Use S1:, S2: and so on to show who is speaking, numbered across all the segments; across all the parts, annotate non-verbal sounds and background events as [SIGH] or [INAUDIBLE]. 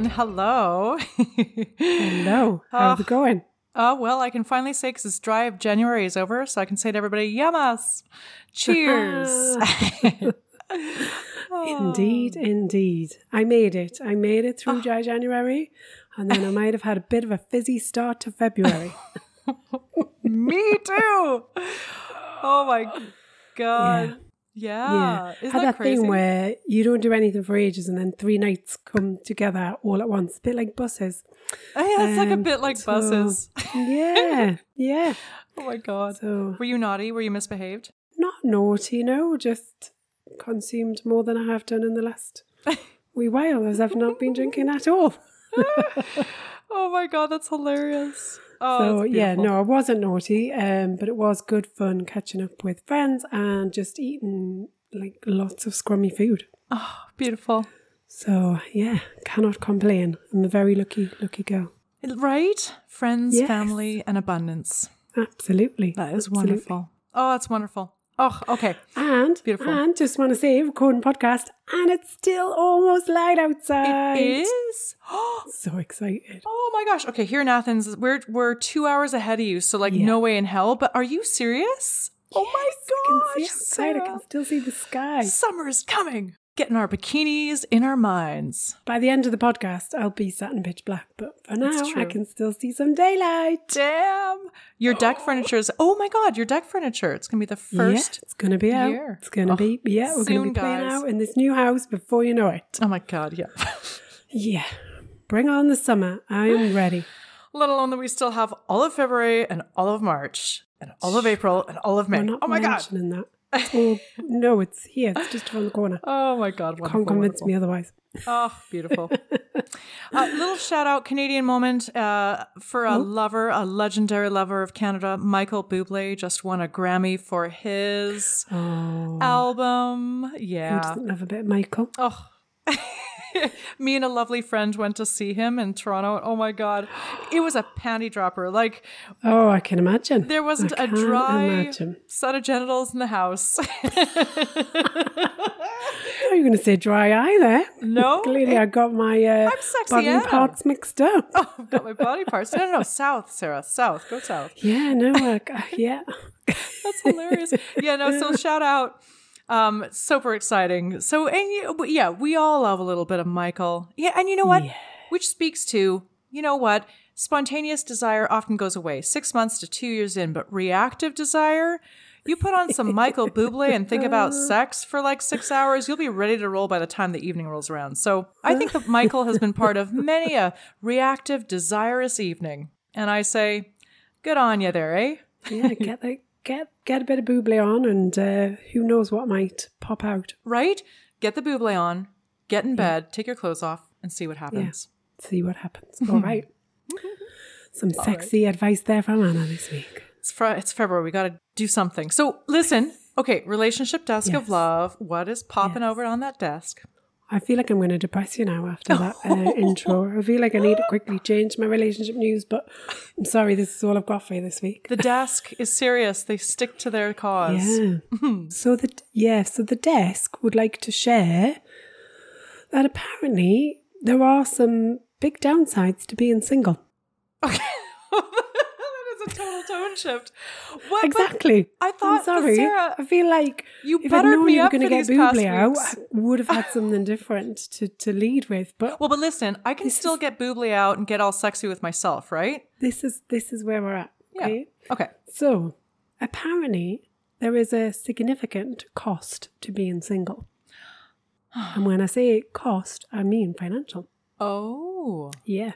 S1: Everyone. Hello.
S2: Hello. [LAUGHS] How's
S1: Oh.
S2: it going?
S1: Oh, oh, well, I can finally say because it's dry of January is over, so I can say to everybody, yamas. Cheers. [LAUGHS]
S2: Indeed, oh. indeed. I made it. I made it through ah. dry January, and then I might have had a bit of a fizzy start to February. [LAUGHS]
S1: Me too. Oh my God. Yeah.
S2: Yeah.
S1: Is
S2: had
S1: that
S2: that thing where you don't do anything for ages, and then three nights come together all at once, a bit like buses.
S1: Oh, yeah, it's like a
S2: Um,
S1: bit like
S2: so-
S1: buses.
S2: Yeah, [LAUGHS] yeah.
S1: oh my God.
S2: So
S1: Were you naughty? Were you misbehaved?
S2: not naughty, no, just consumed more than I have done in the last [LAUGHS] wee while, as I've not been drinking at all. [LAUGHS]
S1: Oh my God, that's hilarious. Oh,
S2: so yeah, no, I wasn't naughty, um, but it was good fun catching up with friends and just eating like lots of scrummy food.
S1: Oh, beautiful.
S2: So yeah, cannot complain. I'm a very lucky, lucky girl.
S1: Right? Friends,
S2: Yes.
S1: family, and abundance.
S2: Absolutely,
S1: That is
S2: absolutely.
S1: wonderful. Oh, that's wonderful. Oh, okay.
S2: And
S1: Beautiful.
S2: And just want to say, recording podcast, and it's still almost light outside.
S1: It is. [GASPS]
S2: So excited.
S1: Oh my gosh. Okay, here in Athens, we're we're two hours ahead of you, so like
S2: Yeah.
S1: no way in hell. But are you serious? Oh my
S2: I can see
S1: gosh,
S2: outside. I can still see the sky.
S1: Summer is coming. Getting our bikinis in our minds.
S2: By the end of the podcast, I'll be sat in pitch black, but for now, I can still see some daylight.
S1: Damn. Your deck [GASPS] furniture is. Oh my god, your deck furniture. It's gonna be the first.
S2: yeah, it's gonna be out.
S1: year.
S2: It's gonna
S1: Oh,
S2: be yeah. We're gonna be playing
S1: guys.
S2: out in this new house before you know it.
S1: Oh my god, yeah. [LAUGHS]
S2: Yeah, bring on the summer. I am [GASPS] ready.
S1: Let alone that we still have all of February and all of March and all of April and all of May.
S2: We're not
S1: Oh my god.
S2: that. Oh no, it's here. It's just around the corner. [LAUGHS]
S1: Oh my god. Wonderful,
S2: Can't convince
S1: wonderful.
S2: me otherwise.
S1: Oh, beautiful. [LAUGHS] uh, little shout out Canadian moment uh, for a lover, a legendary lover of Canada. Michael Bublé just won a Grammy for his
S2: Oh,
S1: album.
S2: who
S1: Yeah.
S2: doesn't love a bit Michael?
S1: Oh. [LAUGHS] [LAUGHS] Me and a lovely friend went to see him in Toronto. Oh my god. It was a panty dropper. Like
S2: Oh, I can imagine.
S1: there wasn't a dry
S2: imagine.
S1: set of genitals in the house.
S2: Oh, you're going to say dry eye there.
S1: no. [LAUGHS]
S2: Clearly, I got my uh,
S1: I'm sexy
S2: body
S1: Anna.
S2: parts mixed up. [LAUGHS]
S1: Oh, I've got my body parts. No, no, no. South, Sarah. South. Go south.
S2: Yeah, no, uh, yeah.
S1: That's hilarious. yeah, no, so shout out. Um, super exciting. So, and yeah, we all love a little bit of Michael. Yeah, and you know what?
S2: Yeah.
S1: Which speaks to, you know what? Spontaneous desire often goes away six months to two years in, but reactive desire, you put on some Michael Bublé and think about [LAUGHS] sex for like six hours, you'll be ready to roll by the time the evening rolls around. So I think that Michael has been part of many a reactive, desirous evening. And I say, good on you there, eh?
S2: Yeah, get the, get get a bit of Bublé on, and uh, who knows what might pop out.
S1: right? Get the Bublé on, get in bed, take your clothes off, and see what happens.
S2: See what happens. All [LAUGHS] right. Some sexy advice there from Anna this week.
S1: It's fr- it's February. We got to do something. So listen, okay, relationship desk
S2: Yes.
S1: of love. What is popping over on that desk?
S2: I feel like I'm going to depress you now after that uh, [LAUGHS] intro. I feel like I need to quickly change my relationship news, but I'm sorry, this is all I've got for you this week.
S1: The desk is serious. They stick to their cause.
S2: Yeah. so the yeah, so the desk would like to share that apparently there are some big downsides to being single.
S1: Okay. [LAUGHS] that is a tone shift. What?
S2: Exactly.
S1: I thought,
S2: I'm sorry.
S1: Sarah,
S2: I feel like
S1: you
S2: if I'd known
S1: me
S2: you were
S1: up
S2: going to get Bublé out. I [LAUGHS] would have had something different to, to lead with. But
S1: Well, but listen, I can still get boobly out and get all sexy with myself, right?
S2: this is this is where we're at. Okay.
S1: Okay.
S2: So apparently there is a significant cost to being single. [SIGHS] and when I say cost, I mean financial.
S1: Oh.
S2: Yeah.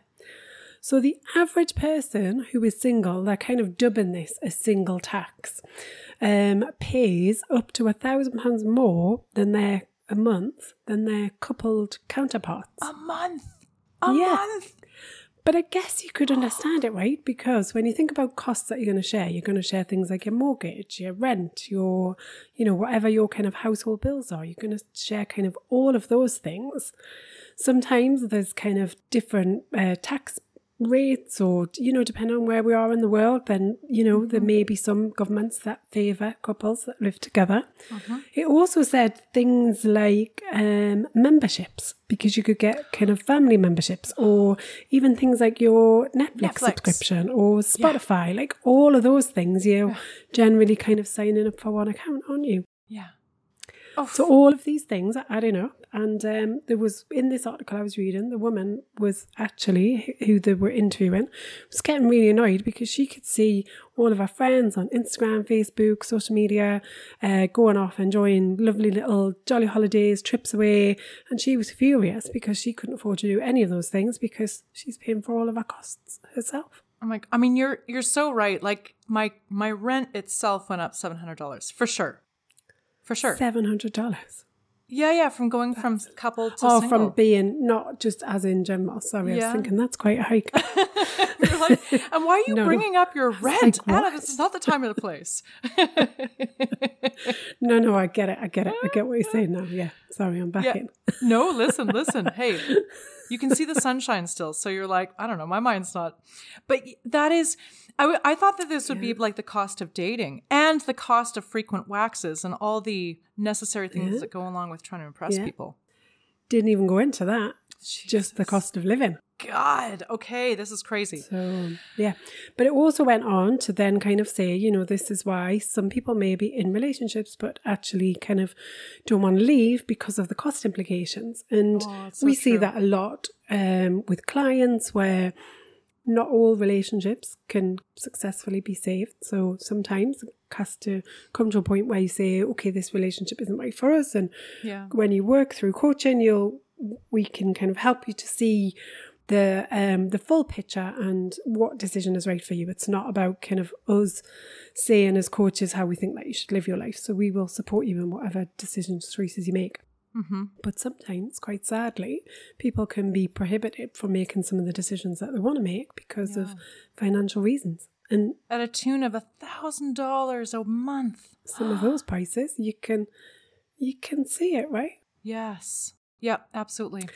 S2: So the average person who is single, they're kind of dubbing this a single tax, um, pays up to a thousand pounds more than their a month than their coupled counterparts.
S1: A month. A
S2: Yeah.
S1: month.
S2: But I guess you could understand it, right? Because when you think about costs that you're going to share, you're going to share things like your mortgage, your rent, your, you know, whatever your kind of household bills are. You're going to share kind of all of those things. Sometimes there's kind of different uh, tax rates or you know depending on where we are in the world then you know there may be some governments that favor couples that live together. It also said things like um, memberships because you could get kind of family memberships or even things like your netflix,
S1: Netflix.
S2: subscription or spotify like all of those things you're generally kind of signing up for one account aren't you?
S1: Yeah. Oh,
S2: so all of these things are adding up, and um, there was in this article I was reading, the woman was actually who they were interviewing was getting really annoyed because she could see all of her friends on Instagram, Facebook, social media, uh, going off enjoying lovely little jolly holidays, trips away, and she was furious because she couldn't afford to do any of those things because she's paying for all of her costs herself.
S1: I'm like, I mean, you're you're so right. Like my my rent itself went up seven hundred dollars for sure, for sure.
S2: Seven hundred dollars.
S1: Yeah, yeah. From going from couple to
S2: Oh,
S1: single.
S2: from being not just as in general. Sorry, I was thinking that's quite a hike. [LAUGHS]
S1: Like, and why are you [LAUGHS]
S2: No.
S1: bringing up your rent,
S2: like,
S1: Anna? This is not the time or the place. [LAUGHS]
S2: No, no, I get it. I get it. I get what you're saying now. Yeah. Sorry, I'm back
S1: Yeah.
S2: in.
S1: no, listen, listen. Hey, you can see the sunshine still. So you're like, I don't know, my mind's not. But that is, I, w- I thought that this would be like the cost of dating and the cost of frequent waxes and all the necessary things
S2: Yeah.
S1: that go along with trying to impress
S2: Yeah.
S1: people.
S2: Didn't even go into that. Just the cost of living.
S1: God, okay, this is crazy.
S2: So, yeah. But it also went on to then kind of say, you know, this is why some people may be in relationships, but actually kind of don't want to leave because of the cost implications. And
S1: Oh, so
S2: we see that a lot um, with clients where not all relationships can successfully be saved. So sometimes it has to come to a point where you say, okay, this relationship isn't right for us. And
S1: Yeah.
S2: when you work through coaching, you'll we can kind of help you to see the um the full picture and what decision is right for you. It's not about kind of us saying as coaches how we think that you should live your life. So we will support you in whatever decisions, choices you make.
S1: Mm-hmm.
S2: But sometimes, quite sadly, people can be prohibited from making some of the decisions that they want to make because of financial reasons. And
S1: At a tune of a thousand dollars a month.
S2: some of those prices, you can you can see it, right?
S1: Yes. Yep, absolutely.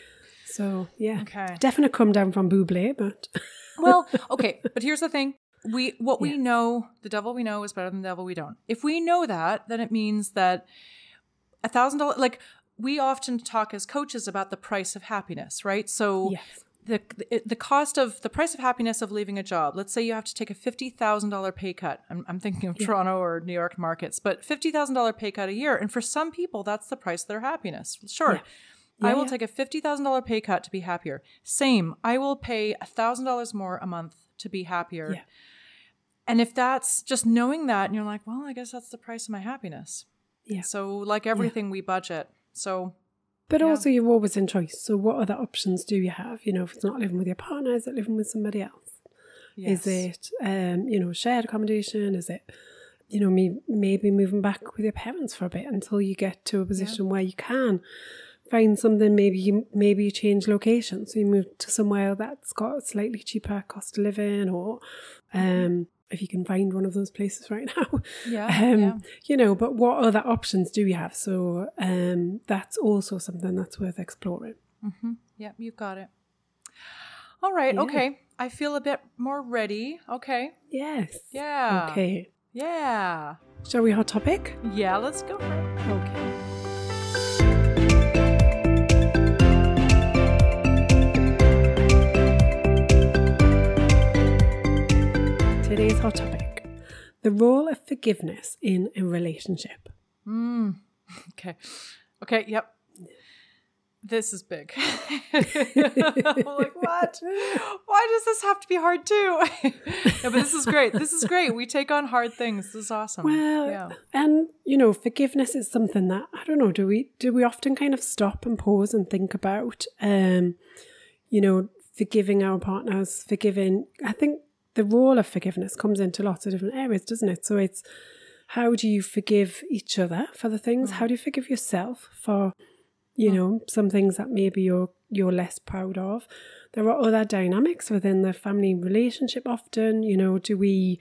S2: So yeah,
S1: Okay.
S2: definitely come down from Bublé, but [LAUGHS]
S1: well, okay, but here's the thing. We what we know, the devil we know is better than the devil we don't. If we know that, then it means that a thousand dollars like we often talk as coaches about the price of happiness, right? So
S2: yes,
S1: the the cost of the price of happiness of leaving a job. Let's say you have to take a fifty thousand dollar pay cut. I'm, I'm thinking of Toronto or New York markets, but fifty thousand dollar pay cut a year, and for some people, that's the price of their happiness. Sure,
S2: Yeah.
S1: I will
S2: yeah.
S1: take a fifty thousand dollar pay cut to be happier. Same, I will pay a thousand dollars more a month to be happier.
S2: Yeah.
S1: And if that's just knowing that, and you're like, well, I guess that's the price of my happiness.
S2: yeah.
S1: So, like everything, we budget. So,
S2: But
S1: Yeah.
S2: also, you're always in choice. So, what other options do you have? You know, if it's not living with your partner, is it living with somebody else?
S1: yes.
S2: Is it, um, you know, shared accommodation? Is it, you know, me maybe moving back with your parents for a bit until you get to a position where you can find something? Maybe you maybe you change location, so you move to somewhere that's got a slightly cheaper cost of living, or um, if you can find one of those places [LAUGHS] right now.
S1: Yeah,
S2: um,
S1: yeah.
S2: You know, but what other options do you have? So um, that's also something that's worth exploring.
S1: Mm-hmm. Yep, you've got it. All right.
S2: Yeah.
S1: Okay. I feel a bit more ready. Okay.
S2: Yes.
S1: Yeah.
S2: Okay.
S1: Yeah.
S2: Shall we hot topic?
S1: Yeah. Let's go
S2: Today's hot topic the role of forgiveness in a relationship.
S1: Mm. [LAUGHS] Okay. Okay. Yep. This is big. [LAUGHS] I'm like, what? Why does this have to be hard too? [LAUGHS] yeah, but this is great. This is great. We take on hard things. This is awesome.
S2: Well,
S1: yeah.
S2: and you know, forgiveness is something that I don't know. Do we do we often kind of stop and pause and think about? Um, you know, forgiving our partners, forgiving. I think the role of forgiveness comes into lots of different areas, doesn't it? So it's how do you forgive each other for the things? Mm. How do you forgive yourself for, you mm. know, some things that maybe you're you're less proud of. There are other dynamics within the family relationship often, you know, do we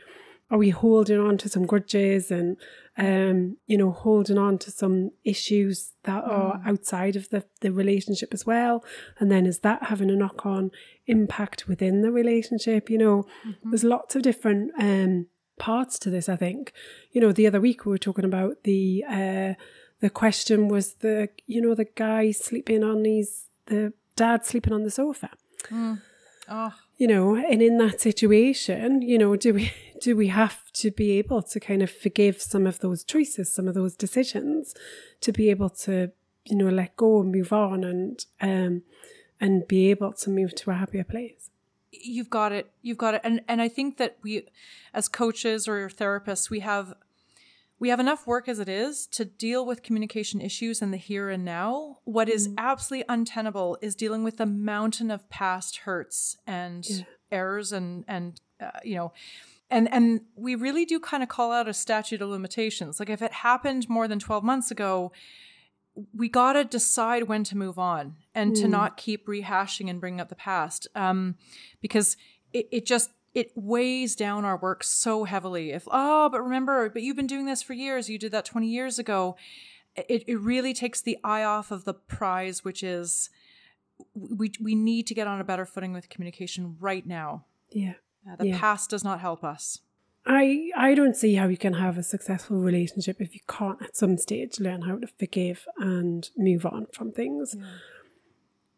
S2: are we holding on to some grudges and um, you know, holding on to some issues that are outside of the, the relationship as well. And then is that having a knock on impact within the relationship? You know, there's lots of different um parts to this, I think. You know, the other week we were talking about the uh the question was the you know, the guy sleeping on his the dad sleeping on the sofa.
S1: Oh,
S2: You know, and in that situation, you know, do we [LAUGHS] do we have to be able to kind of forgive some of those choices, some of those decisions, to be able to, you know, let go and move on and um and be able to move to a happier place.
S1: you've got it. You've got it. And and I think that we, as coaches or therapists, we have we have enough work as it is to deal with communication issues in the here and now. What is absolutely untenable is dealing with the mountain of past hurts and errors and and uh, you know and and we really do kind of call out a statute of limitations. Like if it happened more than 12 months ago, we got to decide when to move on and to not keep rehashing and bringing up the past um, because it, it just it weighs down our work so heavily if oh but remember but you've been doing this for years you did that 20 years ago it, it really takes the eye off of the prize which is we, we need to get on a better footing with communication right now
S2: Yeah.
S1: Uh, the
S2: Yeah.
S1: past does not help us
S2: I I don't see how you can have a successful relationship if you can't at some stage learn how to forgive and move on from things.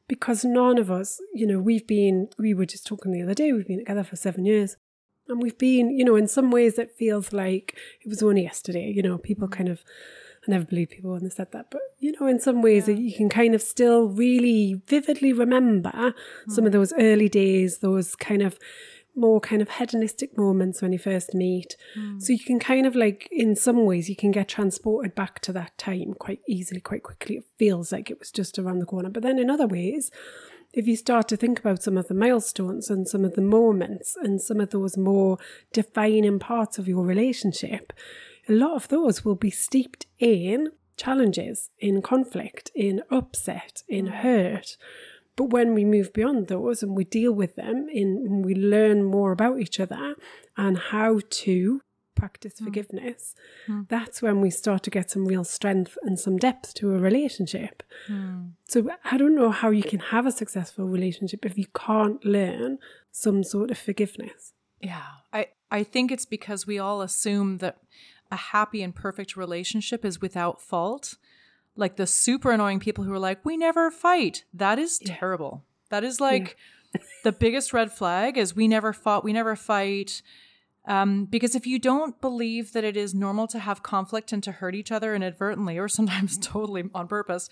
S2: Because none of us, you know, we've been we were just talking the other day, we've been together for seven years. And we've been, you know, in some ways it feels like it was only yesterday, you know, people mm-hmm. kind of I never believe people when they said that, but you know, in some ways you can kind of still really vividly remember some of mm-hmm. those early days, those kind of more kind of hedonistic moments when you first meet. Hmm. So you can kind of like, in some ways, you can get transported back to that time quite easily, quite quickly. It feels like it was just around the corner. But then in other ways, if you start to think about some of the milestones and some of the moments and some of those more defining parts of your relationship, a lot of those will be steeped in challenges, in conflict, in upset, in hmm. hurt. But when we move beyond those and we deal with them, in and we learn more about each other and how to practice hmm. forgiveness, hmm. that's when we start to get some real strength and some depth to a relationship. Hmm. So I don't know how you can have a successful relationship if you can't learn some sort of forgiveness.
S1: Yeah. I, I think it's because we all assume that a happy and perfect relationship is without fault. Like the super annoying people who are like, we never fight. That is terrible. That is like the biggest red flag is we never fought, we never fight. Um, because if you don't believe that it is normal to have conflict and to hurt each other inadvertently or sometimes [LAUGHS] totally on purpose,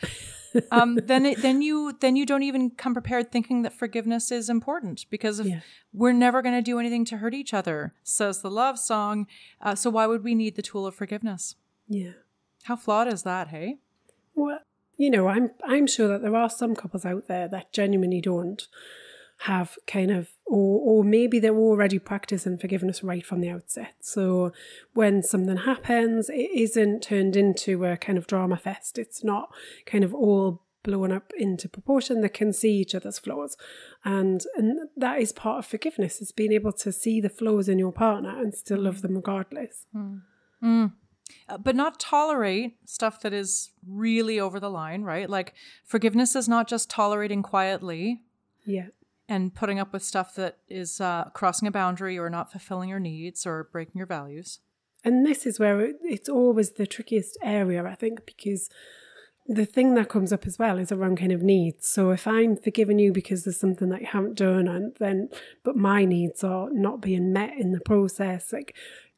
S1: um, then it, then you then you don't even come prepared thinking that forgiveness is important because if
S2: Yeah.
S1: we're never going to do anything to hurt each other, says the love song. Uh, so why would we need the tool of forgiveness?
S2: Yeah.
S1: How flawed is that? Hey,
S2: Well, you know, I'm I'm sure that there are some couples out there that genuinely don't have kind of or or maybe they're already practicing forgiveness right from the outset. So when something happens, it isn't turned into a kind of drama fest. It's not kind of all blown up into proportion. They can see each other's flaws. And and that is part of forgiveness, is being able to see the flaws in your partner and still love mm. them regardless. Mm. Mm.
S1: Uh, but not tolerate stuff that is really over the line, right? Like forgiveness is not just tolerating quietly
S2: Yeah.
S1: and putting up with stuff that is uh, crossing a boundary or not fulfilling your needs or breaking your values.
S2: And this is where it, it's always the trickiest area, I think, because the thing that comes up as well is around kind of needs. So if I'm forgiving you because there's something that you haven't done, and then but my needs are not being met in the process, like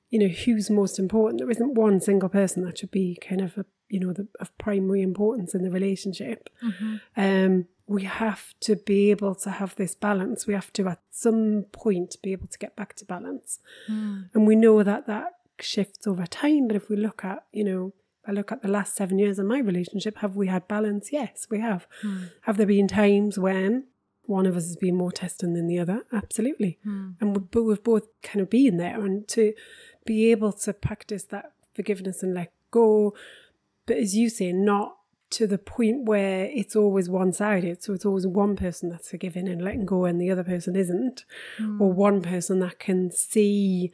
S2: you know, who's most important? There isn't one single person that should be kind of a you know the of primary importance in the relationship. Mm-hmm. Um, we have to be able to have this balance. We have to at some point be able to get back to balance. Mm. And we know that that shifts over time. But if we look at, you know, if I look at the last seven years of my relationship, have we had balance? Yes, we have. Mm. Have there been times when one of us has been more testing than the other? Absolutely. Mm. And we, but we've both kind of been there. And to be able to practice that forgiveness and let go, but as you say, not to the point where it's always one sided. So it's always one person that's forgiving and letting go, and the other person isn't, hmm. or one person that can see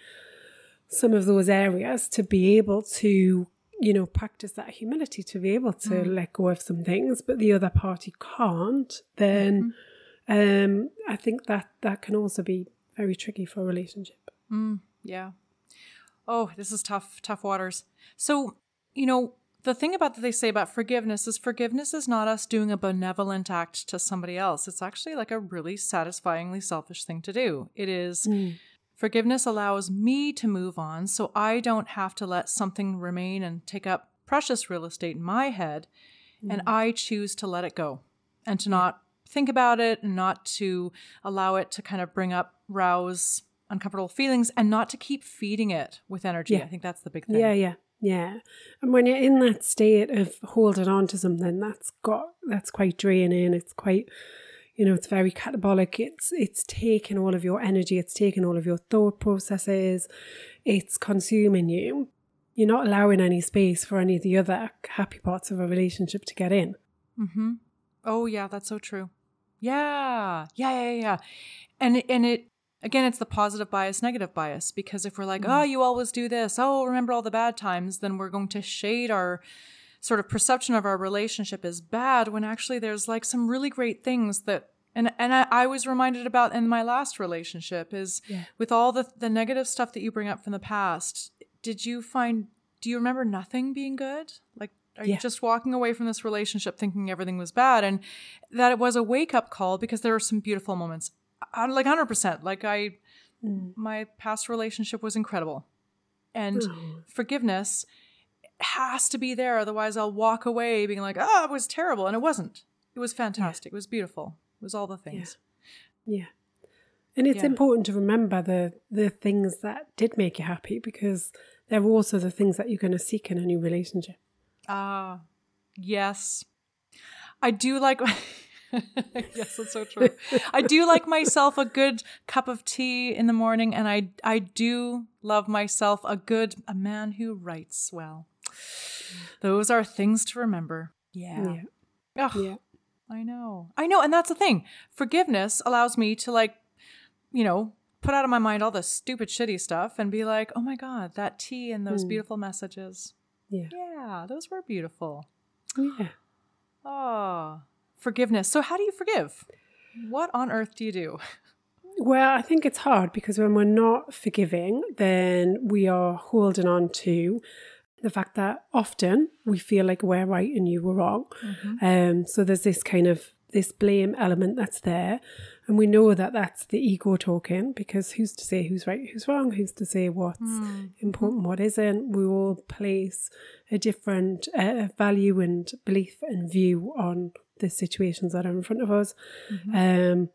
S2: some of those areas to be able to, you know, practice that humility to be able to let go of some things, but the other party can't, then mm-hmm. um, I think that that can also be very tricky for a relationship.
S1: Mm, yeah. Oh, this is tough, tough waters. So, you know, the thing about that they say about forgiveness is forgiveness is not us doing a benevolent act to somebody else. It's actually like a really satisfyingly selfish thing to do. It is hmm. forgiveness allows me to move on so I don't have to let something remain and take up precious real estate in my head hmm. and I choose to let it go and to not think about it and not to allow it to kind of bring up rouse uncomfortable feelings and not to keep feeding it with energy.
S2: Yeah.
S1: I think that's the big thing.
S2: Yeah, yeah, yeah. And when you're in that state of holding on to something, that's got that's quite draining. It's quite, you know, it's very catabolic. It's it's taking all of your energy. It's taking all of your thought processes. It's consuming you. You're not allowing any space for any of the other happy parts of a relationship to get in. Mm-hmm.
S1: Oh yeah, that's so true. Yeah. Yeah, yeah, yeah. And and it again it's the positive bias, negative bias because if we're like, mm. "Oh, you always do this. Oh, remember all the bad times," then we're going to shade our sort of perception of our relationship as bad when actually there's like some really great things that and and I, I was reminded about in my last relationship is with all the the negative stuff that you bring up from the past. Did you find? Do you remember nothing being good? Like, are
S2: Yeah.
S1: you just walking away from this relationship thinking everything was bad, and that it was a wake up call because there were some beautiful moments, like hundred percent. Like I, my past relationship was incredible, and forgiveness has to be there. Otherwise, I'll walk away being like, "Oh, it was terrible," and it wasn't. It was fantastic. It was beautiful. It was all the things.
S2: Yeah. And it's
S1: Yeah.
S2: important to remember the the things that did make you happy because they're also the things that you're going to seek in a new relationship.
S1: Ah, yes. I do like. [LAUGHS] [LAUGHS] yes, that's so true. I do like myself a good cup of tea in the morning, and I I do love myself a good a man who writes well. Those are things to remember. Yeah.
S2: Yeah.
S1: Ugh,
S2: Yeah.
S1: I know. I know, and that's the thing. Forgiveness allows me to like, you know, put out of my mind all the stupid shitty stuff and be like, "Oh my god, that tea and those hmm. beautiful messages."
S2: Yeah.
S1: Yeah, those were beautiful.
S2: Yeah.
S1: Oh, forgiveness. So, how do you forgive? What on earth do you do?
S2: Well, I think it's hard because when we're not forgiving, then we are holding on to the fact that often we feel like we're right and you were wrong. Um, so there's this kind of this blame element that's there, and we know that that's the ego talking because who's to say who's right, who's wrong, who's to say what's important, what isn't. We all place a different uh, value and belief and view on the situations that are in front of us. Um,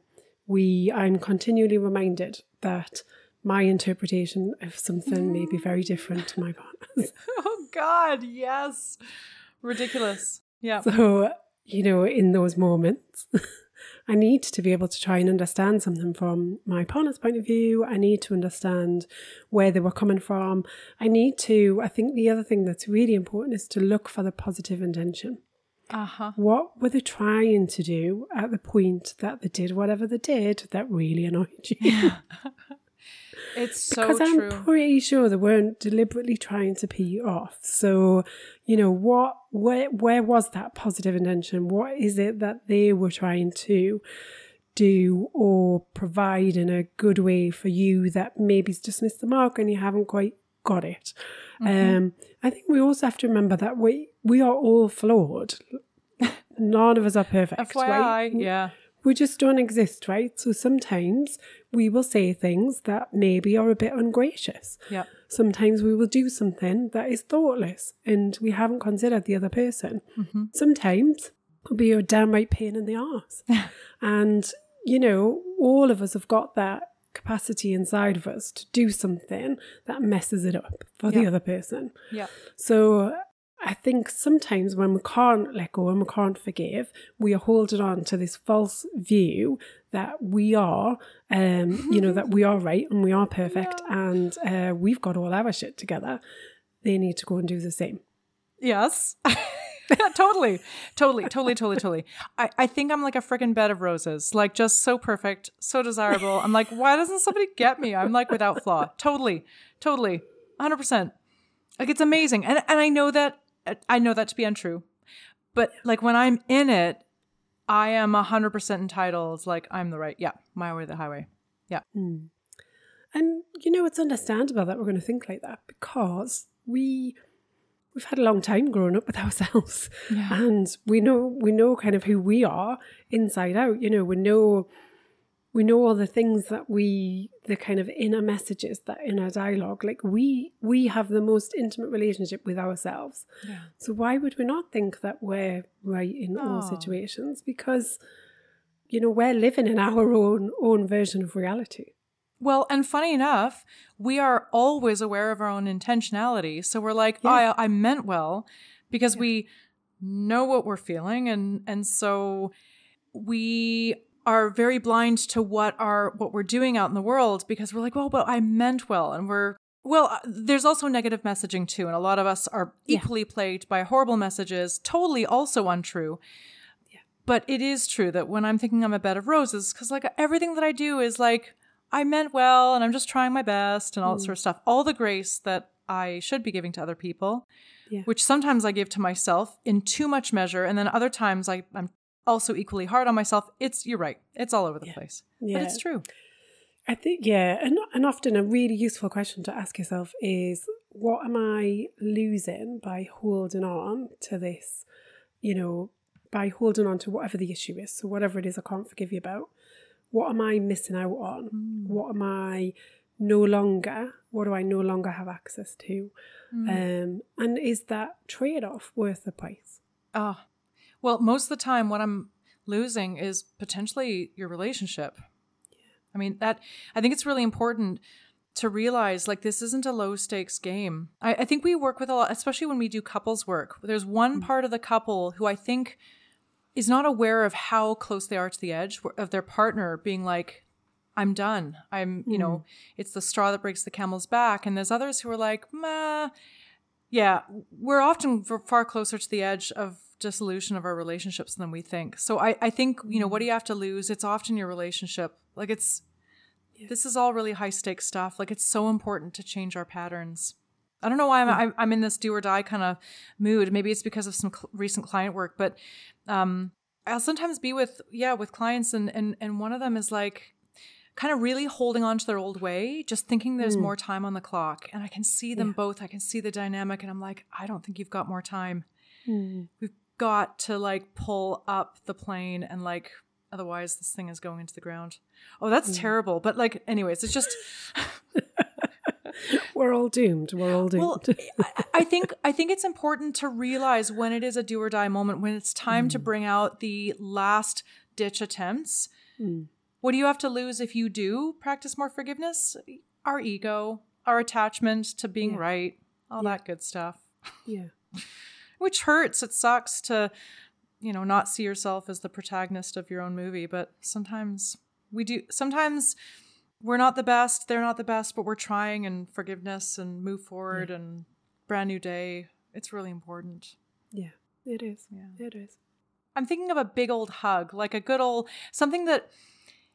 S2: we I'm continually reminded that my interpretation of something may be very different to my partner's. [LAUGHS]
S1: Oh, God, yes. Ridiculous. Yeah.
S2: So, you know, in those moments, [LAUGHS] I need to be able to try and understand something from my partner's point of view. I need to understand where they were coming from. I need to, I think the other thing that's really important is to look for the positive intention.
S1: Uh huh.
S2: What were they trying to do at the point that they did whatever they did that really annoyed you? [LAUGHS]
S1: It's so
S2: because I'm
S1: true.
S2: pretty sure they weren't deliberately trying to pee you off. So, you know, what where where was that positive intention? What is it that they were trying to do or provide in a good way for you that maybe's just missed the mark and you haven't quite got it?
S1: Mm-hmm.
S2: Um, I think we also have to remember that we we are all flawed. [LAUGHS] None of us are perfect,
S1: FYI,
S2: right?
S1: yeah.
S2: we just don't exist, right? So sometimes we will say things that maybe are a bit ungracious.
S1: Yeah.
S2: Sometimes we will do something that is thoughtless and we haven't considered the other person. Sometimes it'll be a downright pain in the arse. [LAUGHS] and, you know, all of us have got that capacity inside of us to do something that messes it up for the other person.
S1: Yeah.
S2: So I think sometimes when we can't let go and we can't forgive, we are holding on to this false view that we are, um, you know, that we are right and we are perfect and uh, we've got all our shit together. They need to go and do the same.
S1: Yes. [LAUGHS] [LAUGHS] totally, totally, totally, totally, totally. I, I think I'm like a freaking bed of roses, like just so perfect, so desirable. I'm like, why doesn't somebody get me? I'm like without flaw. Totally, totally, 100%. Like it's amazing. And, and I know that, I know that to be untrue. But like when I'm in it, I am 100% entitled. Like I'm the right, yeah, my way, the highway. Yeah.
S2: Mm. And you know, it's understandable that we're going to think like that because we we've had a long time growing up with [LAUGHS] ourselves yeah. and we know we know kind of who we are inside out you know we know we know all the things that we the kind of inner messages that in our dialogue like we we have the most intimate relationship with ourselves yeah. so why would we not think that we're right in oh. all situations because you know we're living in our own own version of reality
S1: well, and funny enough, we are always aware of our own intentionality. So we're like, yeah. oh, I, I, meant well because yeah. we know what we're feeling. And, and so we are very blind to what are what we're doing out in the world because we're like, well, but I meant well. And we're, well, uh, there's also negative messaging too. And a lot of us are equally yeah. plagued by horrible messages, totally also untrue. But it is true that when I'm thinking I'm a bed of roses, because like everything that I do is like, I meant well and I'm just trying my best and all mm. that sort of stuff. All the grace that I should be giving to other people, yeah. which sometimes I give to myself in too much measure. And then other times I, I'm also equally hard on myself. It's, you're right. It's all over the yeah. place. Yeah. But it's true.
S2: I think, yeah. And, and often a really useful question to ask yourself is what am I losing by holding on to this, you know, by holding on to whatever the issue is? So, whatever it is I can't forgive you about what am I missing out on? Mm. What am I no longer? What do I no longer have access to? Mm. Um, and is that trade off worth the price?
S1: Ah, well, most of the time, what I'm losing is potentially your relationship. Yeah. I mean, that I think it's really important to realize like this isn't a low stakes game. I, I think we work with a lot, especially when we do couples work. There's one mm. part of the couple who I think is not aware of how close they are to the edge of their partner being like i'm done. I'm you know hmm. it's the straw that breaks the camel's back. And there's others who are like meh. Yeah we're often far closer to the edge of dissolution of our relationships than we think. So i, I think you know what do you have to lose? It's often your relationship. Like it's this is all really high stakes stuff. Like it's so important to change our patterns I don't know why I'm, I'm in this do or die kind of mood. Maybe it's because of some cl- recent client work, but um, I'll sometimes be with yeah with clients, and and and one of them is like kind of really holding on to their old way, just thinking there's mm. more time on the clock, and I can see them yeah. both. I can see the dynamic, and I'm like, I don't think you've got more time. Mm. We've got to like pull up the plane and like otherwise this thing is going into the ground. Oh, that's mm. terrible. But like, anyways, it's just. [LAUGHS]
S2: we're all doomed. We're all doomed. Well,
S1: I think I think it's important to realize when it is a do or die moment, when it's time mm. to bring out the last ditch attempts. Mm. What do you have to lose if you do practice more forgiveness? Our ego, our attachment to being yeah. right, all yeah. that good stuff. [LAUGHS]
S2: Yeah.
S1: Which hurts. It sucks to, you know, not see yourself as the protagonist of your own movie, but sometimes we do sometimes we're not the best, they're not the best, but we're trying and forgiveness and move forward yeah. and brand new day. It's really important.
S2: Yeah, it is. Yeah, it is.
S1: I'm thinking of a big old hug, like a good old something that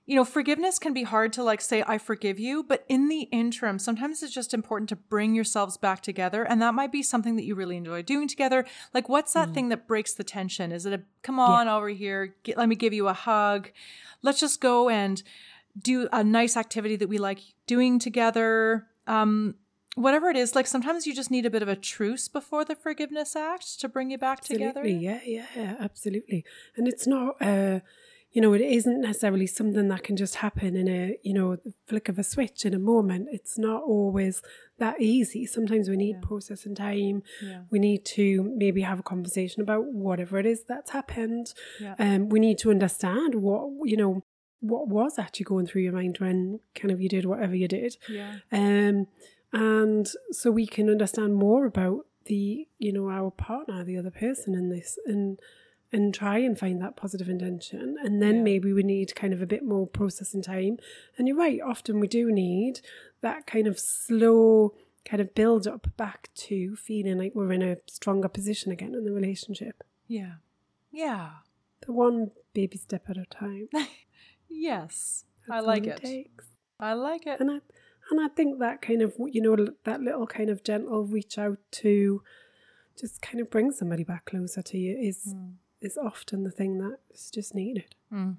S1: you know, forgiveness can be hard to like say, I forgive you, but in the interim, sometimes it's just important to bring yourselves back together. And that might be something that you really enjoy doing together. Like, what's that mm. thing that breaks the tension? Is it a come on yeah. over here? Get, let me give you a hug. Let's just go and do a nice activity that we like doing together. Um, whatever it is, like sometimes you just need a bit of a truce before the forgiveness act to bring you back
S2: absolutely.
S1: together.
S2: Yeah, yeah, yeah, absolutely. And it's not, uh, you know, it isn't necessarily something that can just happen in a, you know, flick of a switch in a moment. It's not always that easy. Sometimes we need yeah. process and time. Yeah. We need to maybe have a conversation about whatever it is that's happened. Yeah. Um, we need to understand what, you know, what was actually going through your mind when kind of you did whatever you did.
S1: Yeah.
S2: Um, and so we can understand more about the you know our partner, the other person in this, and and try and find that positive intention. And then yeah. maybe we need kind of a bit more processing time. And you're right, often we do need that kind of slow kind of build up back to feeling like we're in a stronger position again in the relationship.
S1: Yeah. Yeah.
S2: The one baby step at a time. [LAUGHS]
S1: Yes.
S2: That's
S1: I like it. I like it.
S2: And I and I think that kind of you know that little kind of gentle reach out to just kind of bring somebody back closer to you is
S1: Mm.
S2: is often the thing that is just needed.
S1: Mm.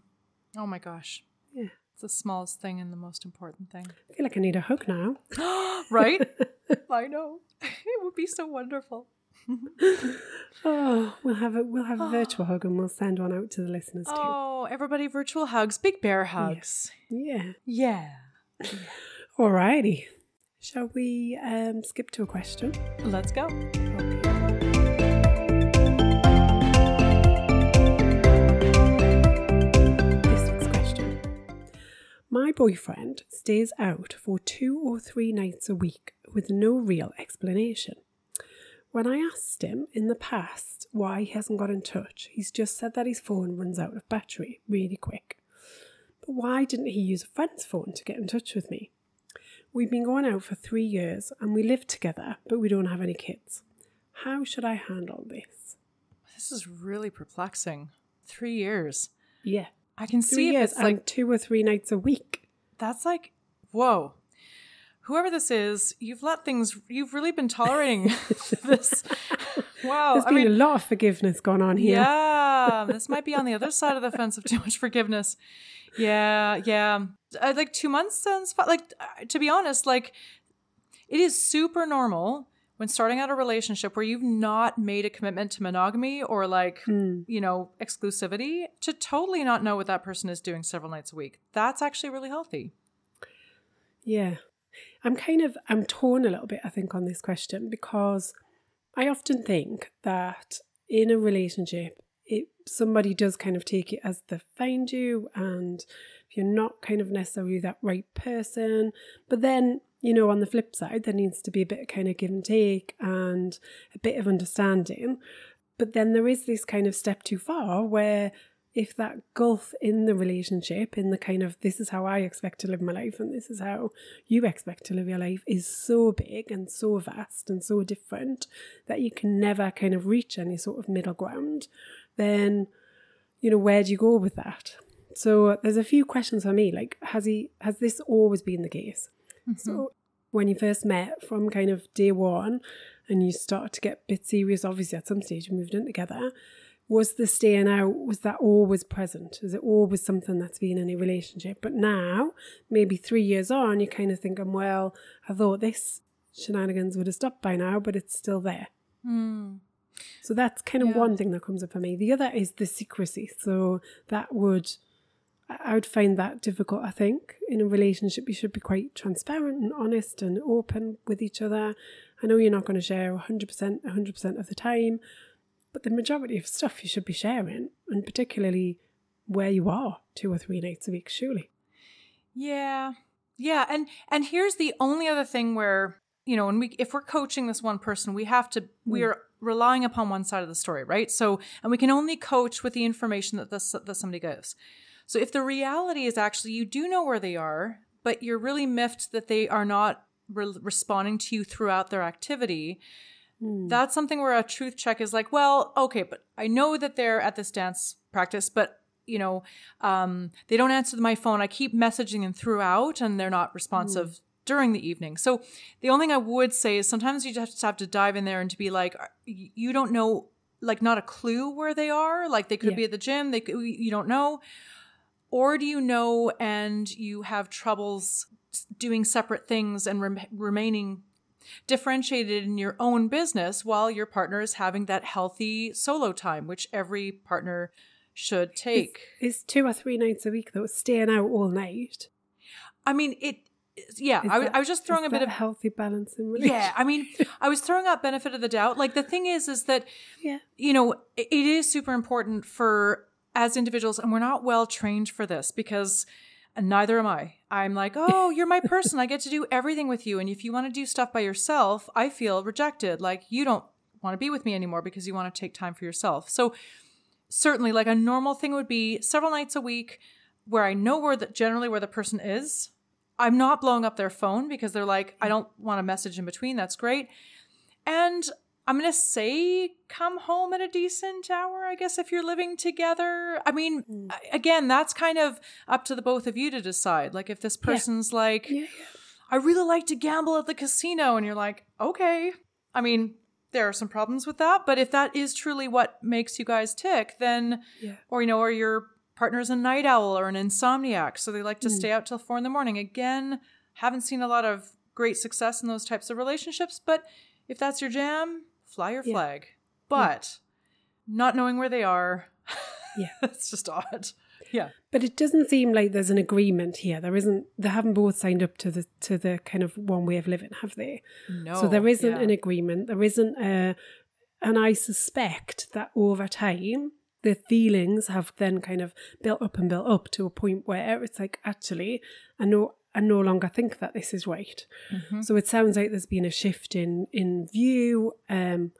S1: Oh my gosh.
S2: Yeah.
S1: It's the smallest thing and the most important thing.
S2: I feel like I need a hug now. [GASPS]
S1: right? [LAUGHS] I know. [LAUGHS] It would be so wonderful. [LAUGHS]
S2: Oh, we'll have a we'll have a virtual hug and we'll send one out to the listeners too.
S1: Oh, everybody virtual hugs, big bear hugs.
S2: Yeah.
S1: Yeah.
S2: Alrighty. Shall we um, skip to a question?
S1: Let's go.
S2: This week's question. My boyfriend stays out for two or three nights a week with no real explanation. When I asked him in the past why he hasn't got in touch, he's just said that his phone runs out of battery really quick. But why didn't he use a friend's phone to get in touch with me? We've been going out for three years and we live together, but we don't have any kids. How should I handle this?
S1: This is really perplexing. Three years.
S2: Yeah.
S1: I can
S2: Three
S1: see
S2: years
S1: it's like
S2: two or three nights a week.
S1: that's like whoa. Whoever this is, you've let things. You've really been tolerating [LAUGHS] this. Wow.
S2: There's
S1: I
S2: been
S1: mean,
S2: a lot of forgiveness going on here.
S1: Yeah, this might be on the other [LAUGHS] side of the fence of too much forgiveness. Yeah, yeah. Uh, like two months since. Like uh, to be honest, like it is super normal when starting out a relationship where you've not made a commitment to monogamy or like
S2: Hmm.
S1: you know exclusivity to totally not know what that person is doing several nights a week. That's actually really healthy.
S2: Yeah. I'm kind of I'm torn a little bit I think on this question because I often think that in a relationship it somebody does kind of take it as they find you and if you're not kind of necessarily that right person. But then you know on the flip side there needs to be a bit of kind of give and take and a bit of understanding. But then there is this kind of step too far where if that gulf in the relationship, in the kind of this is how I expect to live my life and this is how you expect to live your life, is so big and so vast and so different that you can never kind of reach any sort of middle ground, then, you know, where do you go with that? So there's a few questions for me. Like, has he has this always been the case? So mm-hmm. when you first met from kind of day one and you started to get a bit serious, obviously at some stage you moved in together, was the staying out, was that always present? Is it always something that's been in a relationship? But now, maybe three years on, you're kind of thinking, um, well, I thought this shenanigans would have stopped by now, but it's still there. Hmm. So that's kind of
S1: Yeah.
S2: one thing that comes up for me. The other is the secrecy. So that would, I I would find that difficult, I think. In a relationship, you should be quite transparent and honest and open with each other. I know you're not going to share 100%, 100% of the time, but the majority of stuff you should be sharing, and particularly where you are two or three nights a week, surely.
S1: Yeah. Yeah, and and here's the only other thing where, you know, when we if we're coaching this one person, we have to we hmm. are relying upon one side of the story, right? So, and we can only coach with the information that this that somebody gives. So, if the reality is actually you do know where they are, but you're really miffed that they are not re- responding to you throughout their activity, that's something where a truth check is like, well, okay, but I know that they're at this dance practice, but you know, um, they don't answer my phone. I keep messaging them throughout, and they're not responsive during the evening. So the only thing I would say is sometimes you just have to dive in there and to be like, you don't know, like, not a clue where they are. Like they could
S2: Yeah.
S1: be at the gym. They could, you don't know, or do you know and you have troubles doing separate things and rem- remaining differentiated in your own business while your partner is having that healthy solo time, which every partner should take.
S2: It's two or three nights a week, though, staying out all night.
S1: I mean, it. Yeah, I, was-
S2: that-
S1: I was just throwing a bit of
S2: healthy balance in relationship.
S1: yeah. I mean, I was throwing out benefit of the doubt. Like the thing is, is that [LAUGHS]
S2: Yeah.
S1: you know it, it is super important for as individuals, and we're not well trained for this because neither am I. I'm like, [LAUGHS] oh, you're my person. I get to do everything with you, and if you want to do stuff by yourself, I feel rejected. Like you don't want to be with me anymore because you want to take time for yourself. So certainly like a normal thing would be several nights a week where I know where the generally where the person is I'm not blowing up their phone because they're like, I don't want a message in between. That's great. And I'm going to say come home at a decent hour, I guess, if you're living together. I mean,
S2: Mm.
S1: Again, that's kind of up to the both of you to decide. Like, if this person's like,
S2: Yeah,
S1: I really like to gamble at the casino, and you're like, okay. I mean, there are some problems with that, but if that is truly what makes you guys tick, then,
S2: Yeah.
S1: or, you know, or your partner's a night owl or an insomniac, so they like to
S2: Mm.
S1: stay out till four in the morning. Again, haven't seen a lot of great success in those types of relationships, but if that's your jam, fly your
S2: Yeah.
S1: flag. But not knowing where they are, [LAUGHS]
S2: Yeah.
S1: it's just odd. Yeah.
S2: But it doesn't seem like there's an agreement here. There isn't. They haven't both signed up to the to the kind of one way of living, have they?
S1: No.
S2: so there isn't
S1: yeah.
S2: an agreement. There isn't a, and I suspect that over time the feelings have then kind of built up and built up to a point where it's like actually I know I no longer think that this is right.
S1: Mhm.
S2: So it sounds like there's been a shift in in view. Um,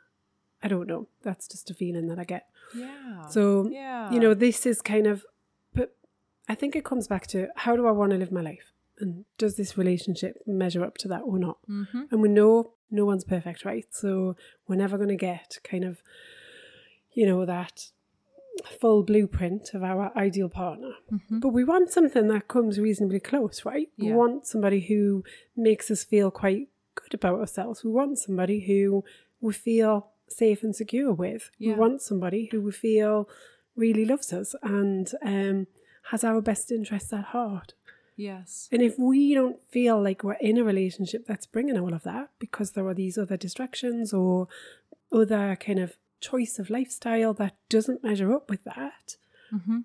S2: I don't know. That's just a feeling that I get.
S1: Yeah.
S2: So
S1: yeah.
S2: you know, this is kind of, but I think it comes back to how do I want to live my life? And does this relationship measure up to that or not?
S1: Mm-hmm.
S2: And we know no one's perfect, right? So we're never going to get kind of, you know, that full blueprint of our ideal partner.
S1: Mhm.
S2: But we want something that comes reasonably close, right? We want somebody who makes us feel quite good about ourselves. We want somebody who we feel safe and secure with.
S1: Yeah.
S2: We want somebody who we feel really loves us and um, has our best interests at heart.
S1: Yes.
S2: And if we don't feel like we're in a relationship that's bringing all of that because there are these other distractions or other kind of choice of lifestyle that doesn't measure up with that,
S1: Mm-hmm.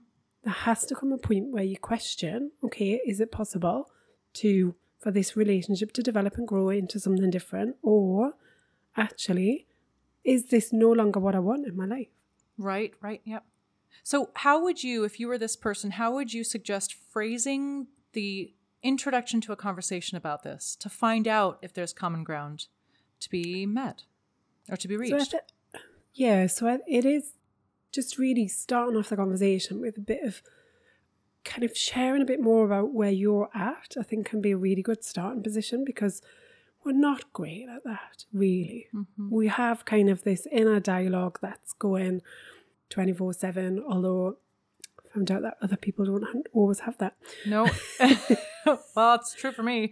S2: there has to come a point where you question, okay, is it possible to for this relationship to develop and grow into something different? Or actually, is this no longer what I want in my life?
S1: Right, right, yep. So, how would you, if you were this person, how would you suggest phrasing the introduction to a conversation about this to find out if there's common ground to be met or to be reached?
S2: thi- yeah, so it is just really starting off the conversation with a bit of kind of sharing a bit more about where you're at. I think can be a really good starting position because we're not great at that, really.
S1: Mhm.
S2: We have kind of this inner dialogue that's going 24 7, although I found out that other people don't always have that.
S1: No. [LAUGHS] [LAUGHS] well, it's true for me.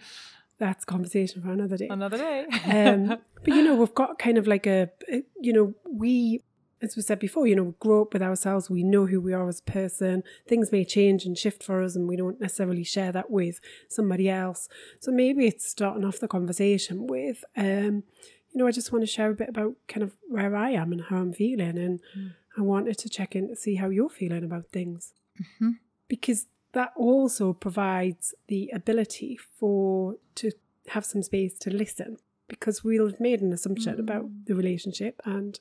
S2: That's conversation for another day.
S1: Another day.
S2: um, [LAUGHS] but you know, we've got kind of like a, a- you know, we, as we said before, you know, we grow up with ourselves. We know who we are as a person. Things may change and shift for us, and we don't necessarily share that with somebody else. So maybe it's starting off the conversation with, um, you know, I just want to share a bit about kind of where I am and how I'm feeling, and
S1: Mm.
S2: I wanted to check in to see how you're feeling about things
S1: Mhm.
S2: because that also provides the ability for to have some space to listen because we'll have made an assumption
S1: Mm.
S2: about the relationship and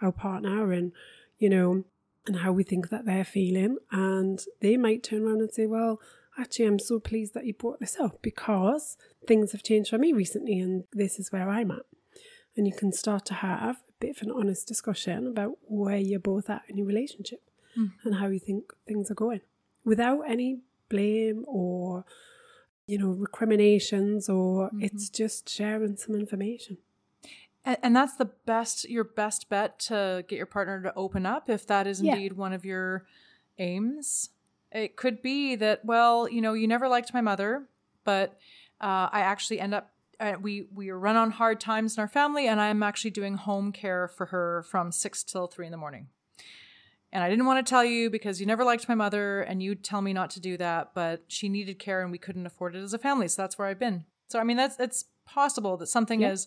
S2: our partner and you know and how we think that they're feeling and they might turn around and say well actually i'm so pleased that you brought this up because things have changed for me recently and this is where i'm at and you can start to have a bit of an honest discussion about where you're both at in your relationship
S1: Mm.
S2: and how you think things are going without any blame or you know recriminations or
S1: Mhm.
S2: it's just sharing some information
S1: And, and that's the best, your best bet to get your partner to open up if that is
S2: Yeah.
S1: indeed one of your aims. It could be that, well, you know, you never liked my mother, but uh, I actually end up. Uh, we we run on hard times in our family, and I'm actually doing home care for her from six till three in the morning. And I didn't want to tell you because you never liked my mother, and you'd tell me not to do that. But she needed care, and we couldn't afford it as a family, so that's where I've been. So I mean, that's it's possible that something
S2: Yeah.
S1: as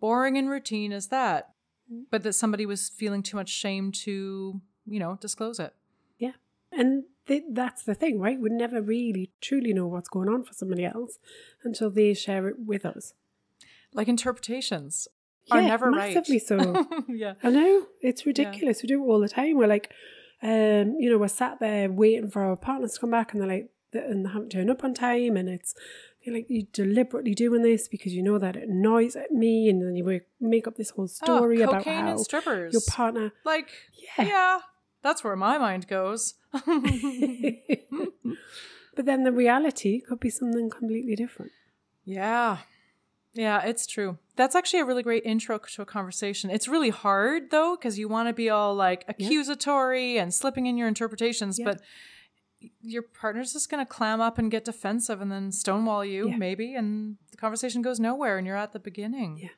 S1: boring and routine as that,
S2: Mm.
S1: but that somebody was feeling too much shame to, you know, disclose it. Yeah.
S2: And th- that's the thing right we never really truly know what's going on for somebody else until they share it with us
S1: Like interpretations are
S2: Yeah,
S1: never
S2: massively
S1: right.
S2: so [LAUGHS]
S1: yeah.
S2: I know it's ridiculous. We do it all the time. We're like, um, you know, we're sat there waiting for our partners to come back, and they're like, and they haven't turned up on time, and it's you're like you're deliberately doing this because you know that it annoys at me, and then you make- make up this whole story
S1: oh,
S2: about
S1: cocaine
S2: how
S1: and strippers.
S2: your partner.
S1: like,
S2: Yeah.
S1: yeah, that's where my mind goes. [LAUGHS]
S2: But then the reality could be something completely different. [LAUGHS]
S1: Yeah. Yeah, it's true. That's actually a really great intro to a conversation. It's really hard though, because you want to be all like accusatory and slipping in your interpretations,
S2: Yeah.
S1: but your partner's just going to clam up and get defensive and then stonewall you,
S2: Yeah.
S1: maybe, and the conversation goes nowhere and you're at the beginning.
S2: Yeah.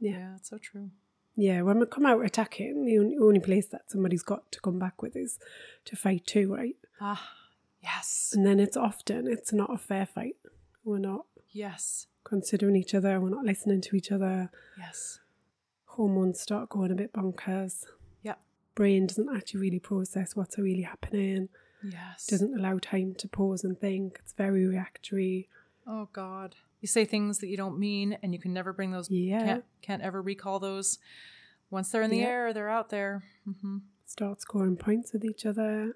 S2: Yeah.
S1: Yeah, it's so true.
S2: Yeah, when we come out attacking, the only place that somebody's got to come back with is to fight too, right?
S1: Ah, yes.
S2: And then it's often it's not a fair fight. We're not
S1: Yes.
S2: Considering each other. We're not listening to each other.
S1: Yes.
S2: Hormones start going a bit bonkers.
S1: Yeah.
S2: Brain doesn't actually really process what's really happening.
S1: Yes.
S2: Doesn't allow time to pause and think. It's very reactory.
S1: Oh God. You say things that you don't mean and you can never bring those
S2: Yeah.
S1: can't can't ever recall those. Once they're in the
S2: Yeah.
S1: air, they're out there. hmm
S2: Start scoring points with each other.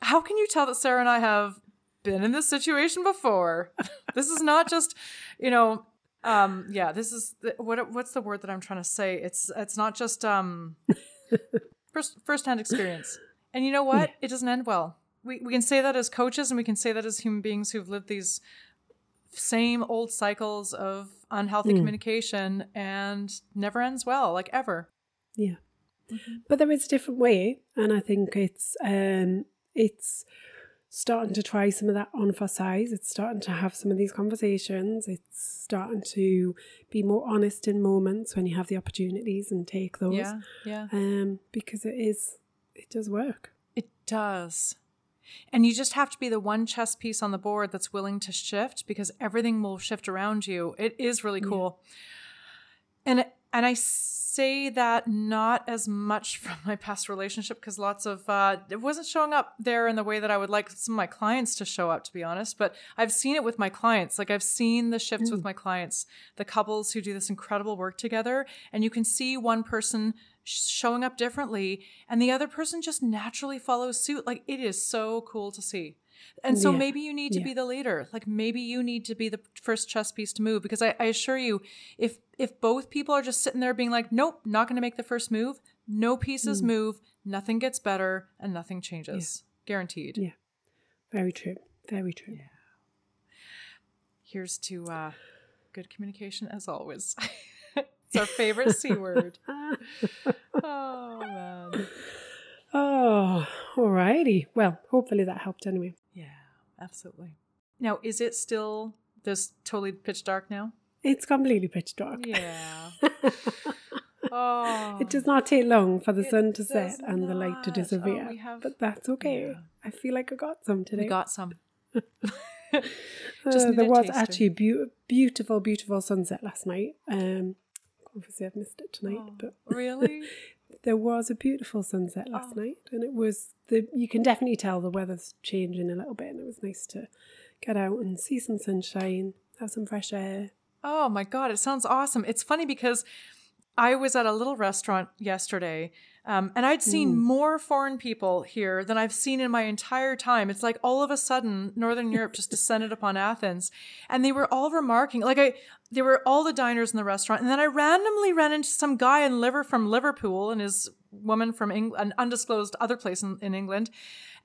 S1: How can you tell that Sarah and I have been in this situation before? this is not just, you know, um, yeah, this is the, what what's the word that I'm trying to say? It's it's not just um [LAUGHS] first first hand experience. And you know what? [LAUGHS] It doesn't end well. We we can say that as coaches and we can say that as human beings who've lived these same old cycles of unhealthy communication and never ends well, like ever.
S2: Yeah. But there is a different way, and I think it's um it's starting to try some of that on for size. It's starting to have some of these conversations. It's starting to be more honest in moments when you have the opportunities and take those.
S1: Yeah, yeah.
S2: Um, because it is it does work.
S1: It does. And you just have to be the one chess piece on the board that's willing to shift because everything will shift around you. It is really cool. And and I say that not as much [LAUGHS] from my past relationship because lots of uh, it wasn't showing up there in the way that I would like some of my clients to show up, to be honest. But I've seen it with my clients. Like I've seen the shifts with my clients, the couples who do this incredible work together, and you can see one person showing up differently, and the other person just naturally follows suit. Like it is so cool to see. And so
S2: Yeah.
S1: maybe you need to
S2: Yeah.
S1: be the leader. Like maybe you need to be the first chess piece to move because I, I assure you, if if both people are just sitting there being like, nope, not going to make the first move, no pieces
S2: Hmm.
S1: move, nothing gets better, and nothing changes. Guaranteed.
S2: Yeah. Very true. Very true.
S1: yeah Here's to uh, good communication as always. [LAUGHS] it's our favorite c word. [LAUGHS] Oh man.
S2: Oh, alrighty. Well, hopefully that helped anyway.
S1: Yeah, absolutely. Now, is it still this totally pitch dark now?
S2: It's completely pitch dark.
S1: Yeah. [LAUGHS] oh.
S2: It does not take long for the sun to set and the light to
S1: not. Oh,
S2: disappear.
S1: we have-
S2: but that's okay.
S1: Yeah.
S2: I feel like I got some today.
S1: We got some. [LAUGHS]
S2: Uh, there was actually a beau- beautiful, beautiful sunset last night. Um, obviously, I've missed it tonight,
S1: Oh,
S2: but
S1: really? [LAUGHS]
S2: there was a beautiful sunset last
S1: Oh.
S2: night, and it was the. You can definitely tell the weather's changing a little bit, and it was nice to get out and see some sunshine, have some fresh air.
S1: Oh my God, it sounds awesome. It's funny because I was at a little restaurant yesterday um, and I'd seen more foreign people here than I've seen in my entire time. It's like all of a sudden Northern [LAUGHS] Europe just descended upon Athens and they were all remarking, like I, they were all the diners in the restaurant. And then I randomly ran into some guy in liver from Liverpool and his woman from Eng- an undisclosed other place in, in England.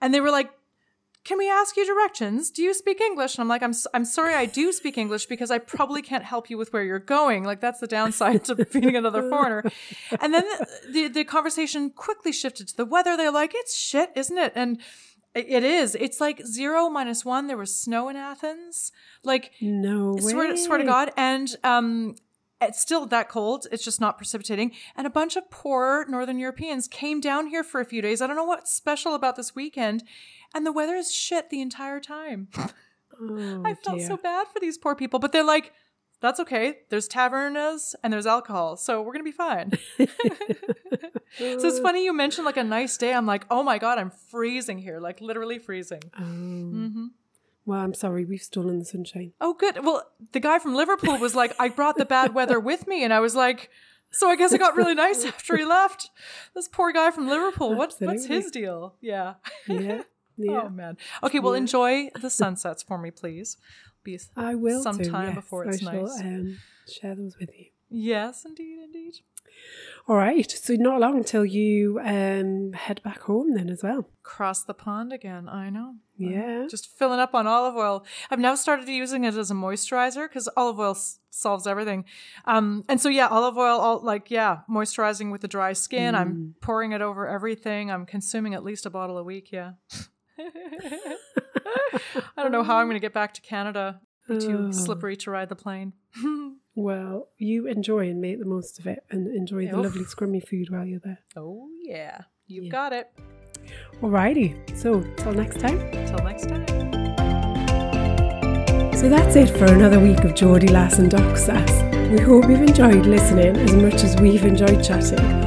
S1: And they were like, can we ask you directions? Do you speak English? And I'm like, I'm, I'm sorry, I do speak English because I probably can't help you with where you're going. Like that's the downside to [LAUGHS] being another foreigner. And then the, the, the conversation quickly shifted to the weather. They're like, it's shit, isn't it? And it is. It's like zero minus one. There was snow in Athens. Like
S2: No way.
S1: swear, swear to God. And um, it's still that cold. It's just not precipitating. And a bunch of poor Northern Europeans came down here for a few days. I don't know what's special about this weekend. And the weather is shit the entire time. [LAUGHS]
S2: Oh,
S1: I felt
S2: dear.
S1: so bad for these poor people, but they're like, that's okay. There's tavernas and there's alcohol, so we're gonna be fine. [LAUGHS] so it's funny you mentioned like a nice day. I'm like, oh my god, I'm freezing here, like literally freezing.
S2: Um,
S1: hmm
S2: Well, I'm sorry, we've stolen the sunshine.
S1: Oh, good. Well, the guy from Liverpool was like, I brought the bad weather with me, and I was like, so I guess it got really nice after he left. This poor guy from Liverpool. [LAUGHS] What, what's
S2: Absolutely.
S1: his deal? Yeah.
S2: Yeah, yeah.
S1: Oh man. Okay. Well,
S2: Yeah.
S1: enjoy the sunsets for me, please. Be
S2: I will.
S1: sometime
S2: yes.
S1: before it's
S2: I shall,
S1: nice.
S2: Um, share those with you.
S1: Yes, indeed, indeed.
S2: All right. So not long until you um, head back home then as well.
S1: Cross the pond again. I know.
S2: Yeah.
S1: Just filling up on olive oil. I've now started using it as a moisturizer because olive oil s- solves everything. Um, and so yeah, olive oil, all, like yeah, moisturizing with the dry skin. I'm pouring it over everything. I'm consuming at least a bottle a week. Yeah. [LAUGHS] I don't know how I'm going to get back to Canada. Be too
S2: Oh.
S1: slippery to ride the plane. [LAUGHS]
S2: Well, you enjoy and make the most of it and enjoy the
S1: Oof.
S2: lovely scrummy food while you're there.
S1: oh yeah, you've
S2: Yeah.
S1: got it.
S2: Alrighty. So till next time.
S1: Till next time.
S2: So that's it for another week of Geordie Lass and Doc Sass. We hope you've enjoyed listening as much as we've enjoyed chatting.